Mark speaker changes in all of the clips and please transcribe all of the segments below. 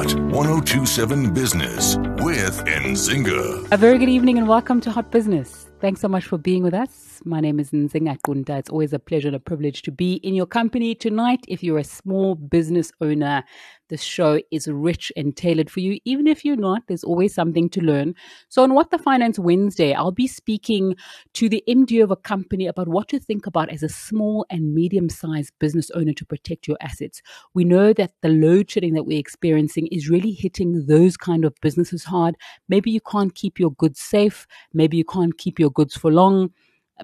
Speaker 1: Hot 1027 Business with Nzinga.
Speaker 2: A very good evening and welcome to Hot Business. Thanks so much for being with us. My name is Nzinga Qunta. It's always a pleasure and a privilege to be in your company tonight. If you're a small business owner, this show is rich and tailored for you. Even if you're not, there's always something to learn. So, on What the Finance Wednesday, I'll be speaking to the MD of a company about what to think about as a small and medium sized business owner to protect your assets. We know that the load shedding that we're experiencing is really hitting those kind of businesses hard. Maybe you can't keep your goods safe. Maybe you can't keep your goods for long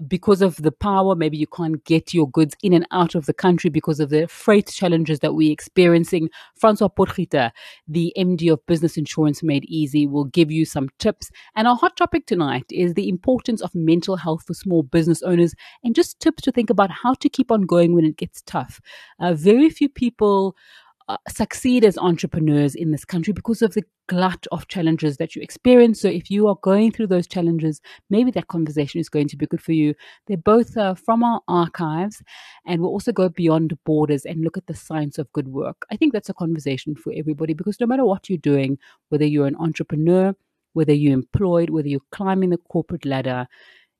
Speaker 2: because of the power, maybe you can't get your goods in and out of the country because of the freight challenges that we're experiencing. Francois Potgieter, the MD of Business Insurance Made Easy, will give you some tips. And our hot topic tonight is the importance of mental health for small business owners and just tips to think about how to keep on going when it gets tough. Uh, very few people uh, succeed as entrepreneurs in this country because of the glut of challenges that you experience. So, if you are going through those challenges, maybe that conversation is going to be good for you. They're both uh, from our archives, and we'll also go beyond borders and look at the science of good work. I think that's a conversation for everybody because no matter what you're doing, whether you're an entrepreneur, whether you're employed, whether you're climbing the corporate ladder,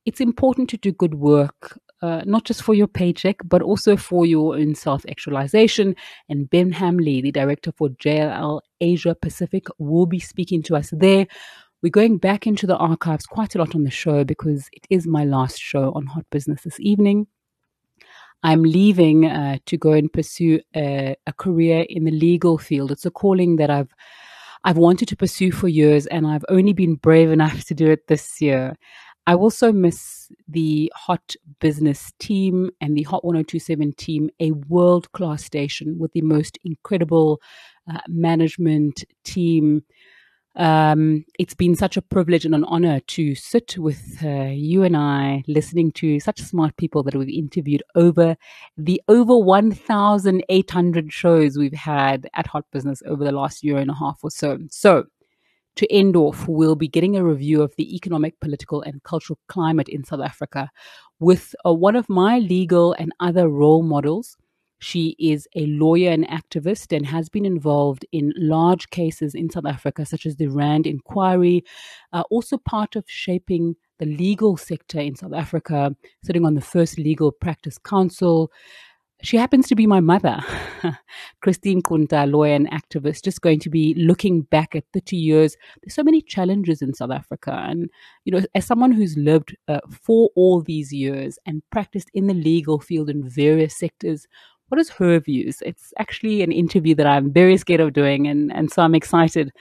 Speaker 2: it's important to do good work uh, not just for your paycheck, but also for your own self actualization. And Ben Hamley, the director for JLL Asia Pacific, will be speaking to us there. We're going back into the archives quite a lot on the show because it is my last show on Hot Business this evening. I'm leaving uh, to go and pursue a, a career in the legal field. It's a calling that I've I've wanted to pursue for years, and I've only been brave enough to do it this year. I also miss the Hot Business team and the Hot 1027 team, a world class station with the most incredible uh, management team. Um, it's been such a privilege and an honor to sit with uh, you and I, listening to such smart people that we've interviewed over the over 1,800 shows we've had at Hot Business over the last year and a half or so. So, to end off, we'll be getting a review of the economic, political, and cultural climate in South Africa with uh, one of my legal and other role models. She is a lawyer and activist and has been involved in large cases in South Africa, such as the Rand inquiry, uh, also part of shaping the legal sector in South Africa, sitting on the first legal practice council, she happens to be my mother, Christine Qunta, lawyer and activist, just going to be looking back at 30 years. There's so many challenges in South Africa. And, you know, as someone who's lived uh, for all these years and practiced in the legal field in various sectors, what is her views? It's actually an interview that I'm very scared of doing. And, and so I'm excited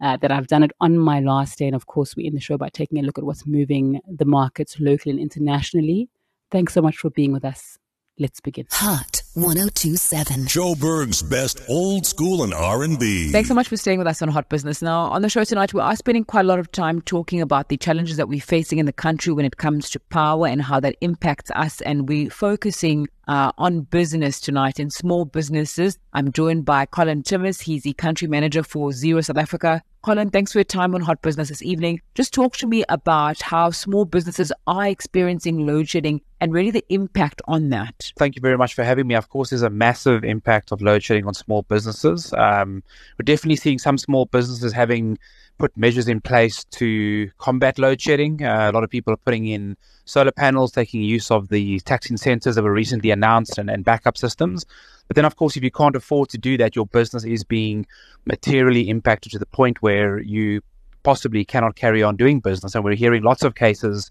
Speaker 2: uh, that I've done it on my last day. And of course, we end the show by taking a look at what's moving the markets locally and internationally. Thanks so much for being with us. Let's begin.
Speaker 3: Hot 1027.
Speaker 1: Joburg's best old school and R&B.
Speaker 4: Thanks so much for staying with us on Hot Business. Now, on the show tonight, we are spending quite a lot of time talking about the challenges that we're facing in the country when it comes to power and how that impacts us. And we're focusing uh, on business tonight in small businesses. I'm joined by Colin Timmis. He's the country manager for Xero South Africa. Colin, thanks for your time on Hot Business this evening. Just talk to me about how small businesses are experiencing load shedding and really the impact on that.
Speaker 5: Thank you very much for having me. Of course, there's a massive impact of load shedding on small businesses. Um, we're definitely seeing some small businesses having put measures in place to combat load shedding. Uh, a lot of people are putting in solar panels, taking use of the tax incentives that were recently announced and, and backup systems. But then, of course, if you can't afford to do that, your business is being materially impacted to the point where you possibly cannot carry on doing business. And we're hearing lots of cases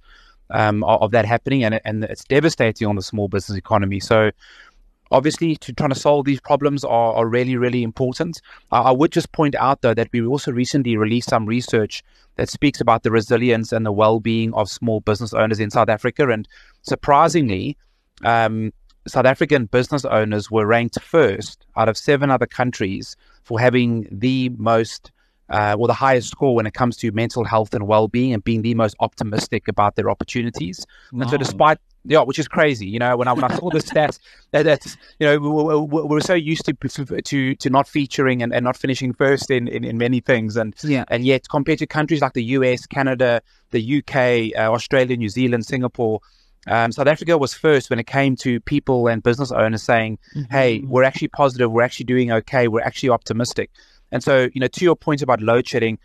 Speaker 5: um, of, that happening, and, and it's devastating on the small business economy. So obviously to trying to solve these problems are, are really really important uh, i would just point out though that we also recently released some research that speaks about the resilience and the well-being of small business owners in south africa and surprisingly um, south african business owners were ranked first out of seven other countries for having the most uh, or the highest score when it comes to mental health and well-being and being the most optimistic about their opportunities. Wow. And so, despite yeah, which is crazy. You know, when I when I saw the stats, that that's you know we, we, we're so used to to to not featuring and, and not finishing first in, in, in many things, and yeah. and yet compared to countries like the US, Canada, the UK, uh, Australia, New Zealand, Singapore. Um, South Africa was first when it came to people and business owners saying, mm-hmm. "Hey, we're actually positive. We're actually doing okay. We're actually optimistic." And so, you know, to your point about load shedding,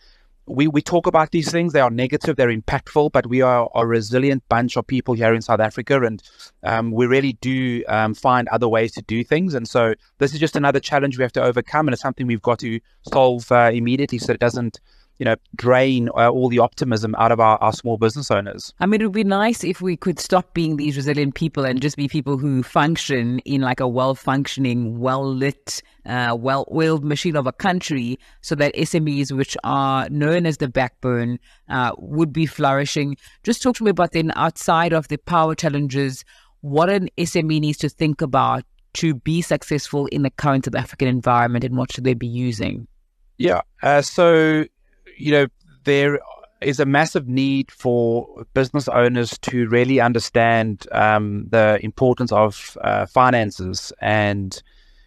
Speaker 5: we, we talk about these things. They are negative, they're impactful, but we are a resilient bunch of people here in South Africa, and um, we really do um, find other ways to do things. And so, this is just another challenge we have to overcome, and it's something we've got to solve uh, immediately so it doesn't you know, drain uh, all the optimism out of our, our small business owners.
Speaker 4: I mean, it would be nice if we could stop being these resilient people and just be people who function in like a well functioning, well lit, uh, well oiled machine of a country so that SMEs, which are known as the backbone, uh, would be flourishing. Just talk to me about then outside of the power challenges, what an SME needs to think about to be successful in the current South African environment and what should they be using?
Speaker 5: Yeah. Uh, so you know, there is a massive need for business owners to really understand um, the importance of uh, finances and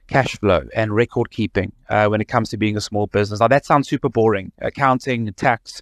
Speaker 5: cash flow and record keeping uh, when it comes to being a small business. Now, that sounds super boring. Accounting, tax,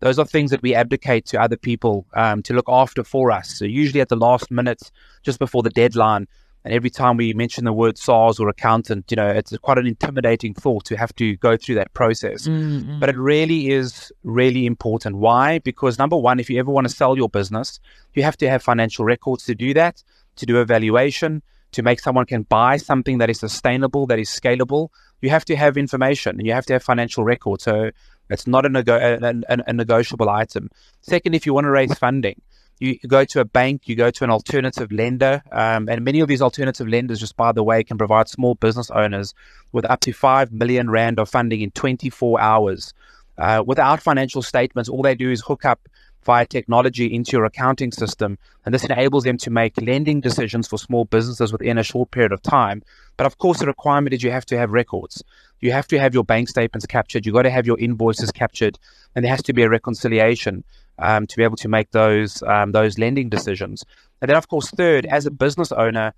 Speaker 5: those are things that we abdicate to other people um, to look after for us. So, usually at the last minute, just before the deadline, and every time we mention the word SARS or accountant, you know, it's quite an intimidating thought to have to go through that process. Mm-hmm. But it really is really important. Why? Because number one, if you ever want to sell your business, you have to have financial records to do that, to do evaluation, to make someone can buy something that is sustainable, that is scalable. You have to have information and you have to have financial records. So it's not a, nego- a, a, a negotiable item. Second, if you want to raise funding, you go to a bank, you go to an alternative lender, um, and many of these alternative lenders, just by the way, can provide small business owners with up to 5 million Rand of funding in 24 hours. Uh, without financial statements, all they do is hook up via technology into your accounting system, and this enables them to make lending decisions for small businesses within a short period of time. But of course, the requirement is you have to have records. You have to have your bank statements captured. You've got to have your invoices captured, and there has to be a reconciliation um, to be able to make those um, those lending decisions. And then, of course, third, as a business owner,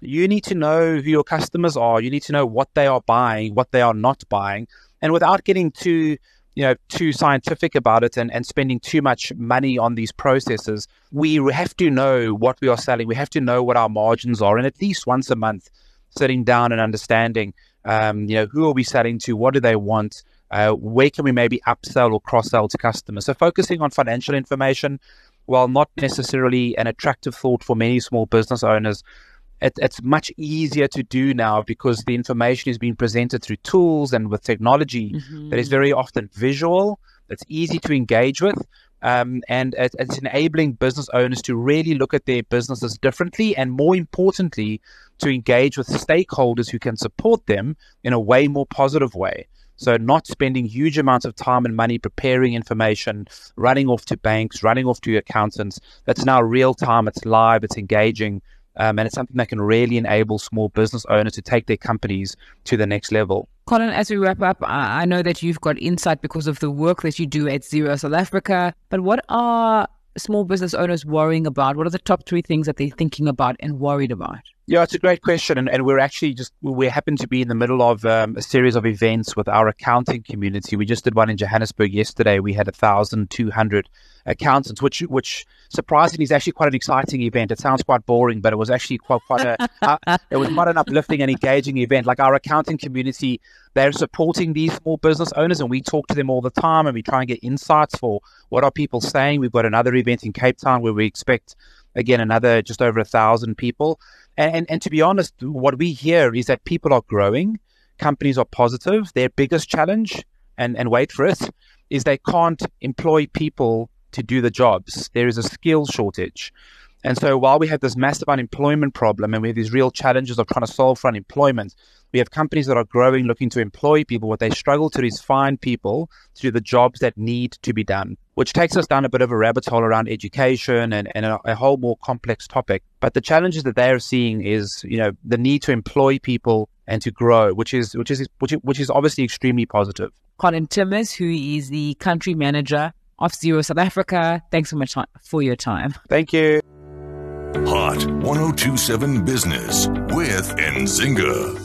Speaker 5: you need to know who your customers are. You need to know what they are buying, what they are not buying, and without getting too you know too scientific about it and, and spending too much money on these processes we have to know what we are selling we have to know what our margins are and at least once a month sitting down and understanding um, you know who are we selling to what do they want uh, where can we maybe upsell or cross sell to customers? So focusing on financial information, while not necessarily an attractive thought for many small business owners, it, it's much easier to do now because the information is being presented through tools and with technology mm-hmm. that is very often visual. It's easy to engage with. Um, and it, it's enabling business owners to really look at their businesses differently and more importantly to engage with stakeholders who can support them in a way more positive way so, not spending huge amounts of time and money preparing information, running off to banks, running off to accountants. That's now real time, it's live, it's engaging, um, and it's something that can really enable small business owners to take their companies to the next level.
Speaker 4: Colin, as we wrap up, I know that you've got insight because of the work that you do at Xero South Africa, but what are small business owners worrying about? What are the top three things that they're thinking about and worried about?
Speaker 5: Yeah, it's a great question. And, and we're actually just, we happen to be in the middle of um, a series of events with our accounting community. We just did one in Johannesburg yesterday. We had 1,200 accountants, which, which surprisingly is actually quite an exciting event. It sounds quite boring, but it was actually quite, quite a, uh, it was quite an uplifting and engaging event. Like our accounting community, they're supporting these small business owners and we talk to them all the time and we try and get insights for what are people saying. We've got another event in Cape Town where we expect again another just over a thousand people and, and, and to be honest, what we hear is that people are growing, companies are positive. Their biggest challenge, and, and wait for it, is they can't employ people to do the jobs. There is a skill shortage. And so while we have this massive unemployment problem and we have these real challenges of trying to solve for unemployment, we have companies that are growing, looking to employ people. What they struggle to do is find people to do the jobs that need to be done, which takes us down a bit of a rabbit hole around education and, and a, a whole more complex topic. But the challenges that they're seeing is, you know, the need to employ people and to grow, which is which is which is, which is obviously extremely positive.
Speaker 4: Colin Timmis, who is the country manager of Xero South Africa. Thanks so much for your time.
Speaker 5: Thank you.
Speaker 1: Hot 1027 Business with Nzinga.